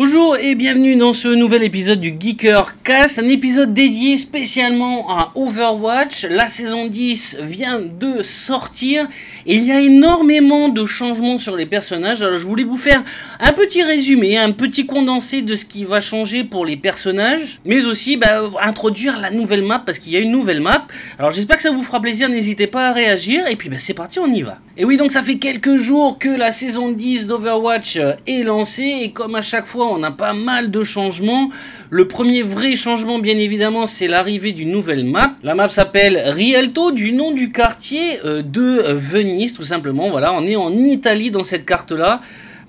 Bonjour et bienvenue dans ce nouvel épisode du Geeker Cast, un épisode dédié spécialement à Overwatch. La saison 10 vient de sortir et il y a énormément de changements sur les personnages. Alors je voulais vous faire un petit résumé, un petit condensé de ce qui va changer pour les personnages, mais aussi bah, introduire la nouvelle map parce qu'il y a une nouvelle map. Alors j'espère que ça vous fera plaisir, n'hésitez pas à réagir et puis bah, c'est parti, on y va. Et oui, donc ça fait quelques jours que la saison 10 d'Overwatch est lancée et comme à chaque fois on a pas mal de changements. Le premier vrai changement, bien évidemment, c'est l'arrivée d'une nouvelle map. La map s'appelle Rialto, du nom du quartier euh, de Venise, tout simplement. Voilà, on est en Italie dans cette carte-là.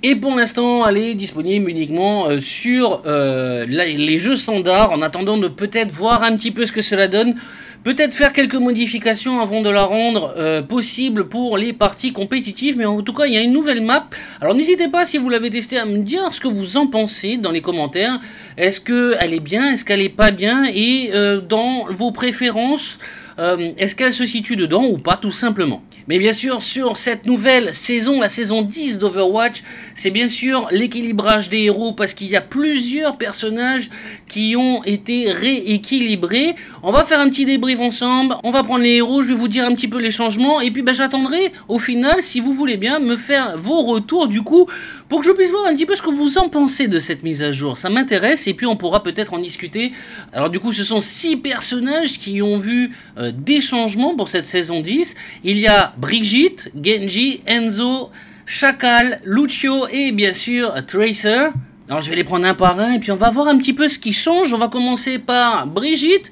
Et pour l'instant, elle est disponible uniquement euh, sur euh, les jeux standards, en attendant de peut-être voir un petit peu ce que cela donne. Peut-être faire quelques modifications avant de la rendre euh, possible pour les parties compétitives, mais en tout cas il y a une nouvelle map. Alors n'hésitez pas si vous l'avez testé à me dire ce que vous en pensez dans les commentaires. Est-ce qu'elle est bien, est-ce qu'elle est pas bien, et euh, dans vos préférences, euh, est-ce qu'elle se situe dedans ou pas tout simplement? Mais bien sûr, sur cette nouvelle saison, la saison 10 d'Overwatch, c'est bien sûr l'équilibrage des héros parce qu'il y a plusieurs personnages qui ont été rééquilibrés. On va faire un petit débrief ensemble, on va prendre les héros, je vais vous dire un petit peu les changements et puis ben, j'attendrai au final, si vous voulez bien, me faire vos retours du coup pour que je puisse voir un petit peu ce que vous en pensez de cette mise à jour. Ça m'intéresse et puis on pourra peut-être en discuter. Alors du coup, ce sont six personnages qui ont vu euh, des changements pour cette saison 10. Il y a Brigitte, Genji, Enzo, Chacal, Lucio et bien sûr Tracer. Alors je vais les prendre un par un et puis on va voir un petit peu ce qui change. On va commencer par Brigitte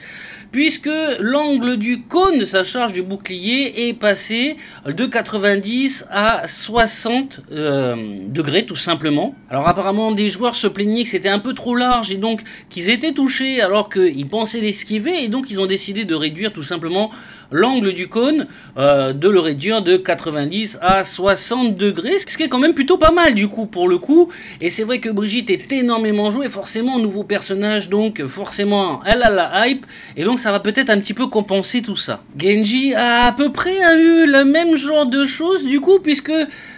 puisque l'angle du cône de sa charge du bouclier est passé de 90 à 60 euh, degrés tout simplement. Alors apparemment des joueurs se plaignaient que c'était un peu trop large et donc qu'ils étaient touchés alors qu'ils pensaient l'esquiver et donc ils ont décidé de réduire tout simplement l'angle du cône, euh, de le réduire de 90 à 60 degrés, ce qui est quand même plutôt pas mal du coup pour le coup. Et c'est vrai que Brigitte est énormément jouée, forcément nouveau personnage, donc forcément elle a la hype, et donc ça va peut-être un petit peu compenser tout ça. Genji a à peu près eu le même genre de choses du coup, puisque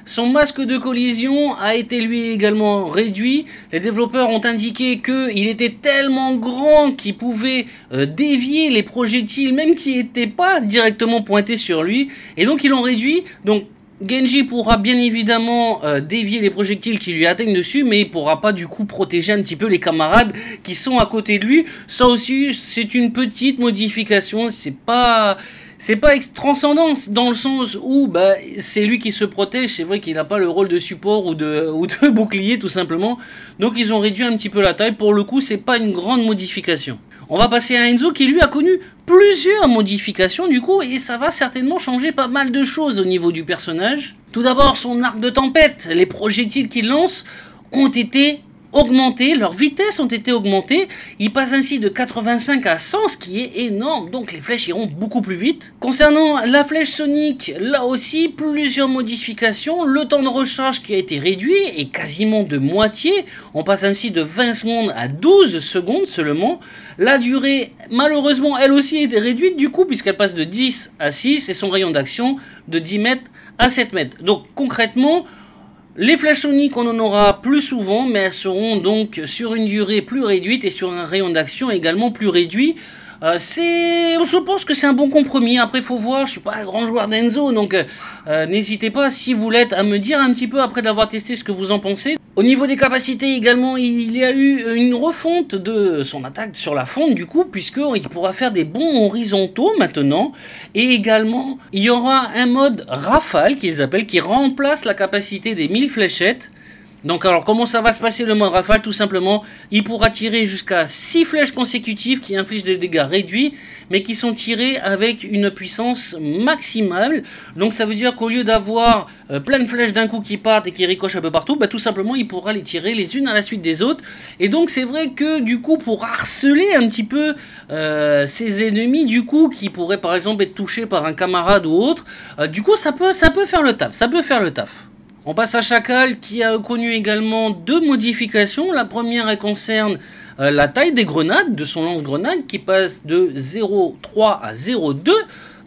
son masque de collision a été lui également réduit. Les développeurs ont indiqué qu'il était tellement grand qu'il pouvait euh, dévier les projectiles, même qui n'étaient pas directement pointé sur lui. Et donc ils l'ont réduit. Donc Genji pourra bien évidemment euh, dévier les projectiles qui lui atteignent dessus, mais il pourra pas du coup protéger un petit peu les camarades qui sont à côté de lui. Ça aussi, c'est une petite modification. C'est pas c'est pas transcendant dans le sens où bah, c'est lui qui se protège. C'est vrai qu'il n'a pas le rôle de support ou de, ou de bouclier tout simplement. Donc ils ont réduit un petit peu la taille. Pour le coup, c'est pas une grande modification. On va passer à Enzo qui lui a connu plusieurs modifications du coup et ça va certainement changer pas mal de choses au niveau du personnage. Tout d'abord son arc de tempête, les projectiles qu'il lance ont été augmenté, leurs vitesses ont été augmentées. Ils passent ainsi de 85 à 100, ce qui est énorme, donc les flèches iront beaucoup plus vite. Concernant la flèche sonique, là aussi, plusieurs modifications. Le temps de recharge qui a été réduit est quasiment de moitié. On passe ainsi de 20 secondes à 12 secondes seulement. La durée, malheureusement, elle aussi a été réduite du coup, puisqu'elle passe de 10 à 6 et son rayon d'action de 10 mètres à 7 mètres. Donc concrètement, les flèches soniques, on en aura plus souvent, mais elles seront donc sur une durée plus réduite et sur un rayon d'action également plus réduit. Euh, c'est, je pense que c'est un bon compromis. Après, faut voir. Je suis pas un grand joueur d'Enzo, donc euh, n'hésitez pas si vous l'êtes à me dire un petit peu après l'avoir testé ce que vous en pensez. Au niveau des capacités également, il y a eu une refonte de son attaque sur la fonte du coup, puisqu'il pourra faire des bons horizontaux maintenant. Et également, il y aura un mode rafale qu'ils appellent, qui remplace la capacité des 1000 fléchettes. Donc alors comment ça va se passer le mode rafale? Tout simplement, il pourra tirer jusqu'à 6 flèches consécutives qui infligent des dégâts réduits, mais qui sont tirées avec une puissance maximale. Donc ça veut dire qu'au lieu d'avoir euh, plein de flèches d'un coup qui partent et qui ricochent un peu partout, bah, tout simplement il pourra les tirer les unes à la suite des autres. Et donc c'est vrai que du coup pour harceler un petit peu euh, ses ennemis, du coup qui pourraient par exemple être touchés par un camarade ou autre, euh, du coup ça peut faire le taf, ça peut faire le taf. On passe à Chacal qui a connu également deux modifications. La première concerne euh, la taille des grenades, de son lance-grenade qui passe de 0,3 à 0,2.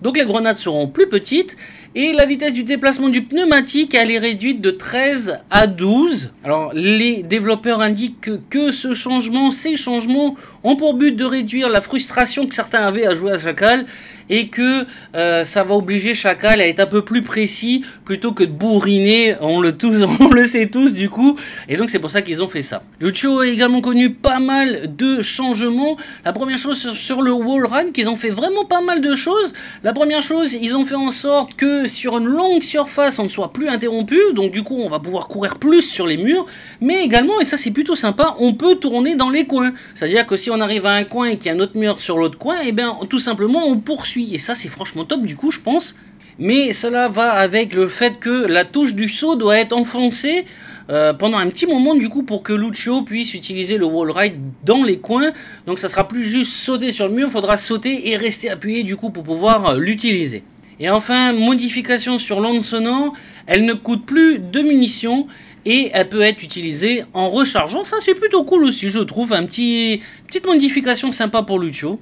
Donc les grenades seront plus petites et la vitesse du déplacement du pneumatique elle est réduite de 13 à 12. Alors les développeurs indiquent que, ce changement, ces changements ont pour but de réduire la frustration que certains avaient à jouer à Chacal et que euh, ça va obliger Chacal à être un peu plus précis plutôt que de bourriner, on le, tous, on le sait tous du coup, et donc c'est pour ça qu'ils ont fait ça. Lucio a également connu pas mal de changements. La première chose sur, le wall run, qu'ils ont fait vraiment pas mal de choses. La première chose, ils ont fait en sorte que sur une longue surface, on ne soit plus interrompu, donc du coup on va pouvoir courir plus sur les murs, mais également, et ça c'est plutôt sympa, on peut tourner dans les coins. C'est-à-dire que si arrive à un coin et qu'il y a un autre mur sur l'autre coin, et eh bien tout simplement on poursuit. Et ça c'est franchement top du coup je pense. Mais cela va avec le fait que la touche du saut doit être enfoncée euh, pendant un petit moment du coup pour que Lucio puisse utiliser le wall ride dans les coins. Donc ça sera plus juste sauter sur le mur, il faudra sauter et rester appuyé du coup pour pouvoir euh, l'utiliser. Et enfin, modification sur l'onde sonore, elle ne coûte plus de munitions et elle peut être utilisée en rechargeant. Ça c'est plutôt cool aussi, je trouve, un petit petite modification sympa pour Lucio.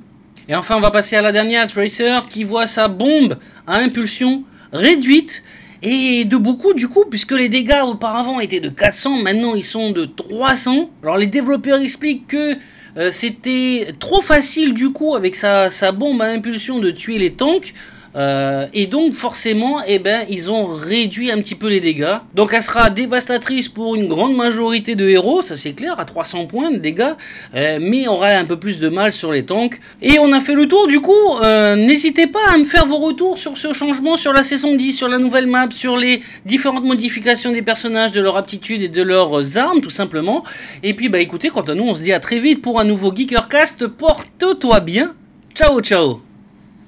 Et enfin, on va passer à la dernière, Tracer, qui voit sa bombe à impulsion réduite. Et de beaucoup du coup, puisque les dégâts auparavant étaient de 400, maintenant ils sont de 300. Alors les développeurs expliquent que euh, c'était trop facile du coup avec sa, sa bombe à impulsion de tuer les tanks. Euh, et donc forcément, eh ben, ils ont réduit un petit peu les dégâts. Donc elle sera dévastatrice pour une grande majorité de héros, ça c'est clair, à 300 points de dégâts, euh, mais on aura un peu plus de mal sur les tanks. Et on a fait le tour du coup, euh, n'hésitez pas à me faire vos retours sur ce changement, sur la saison 10, sur la nouvelle map, sur les différentes modifications des personnages, de leur aptitude et de leurs armes tout simplement. Et puis bah écoutez, quant à nous, on se dit à très vite pour un nouveau Geekercast, porte-toi bien, ciao ciao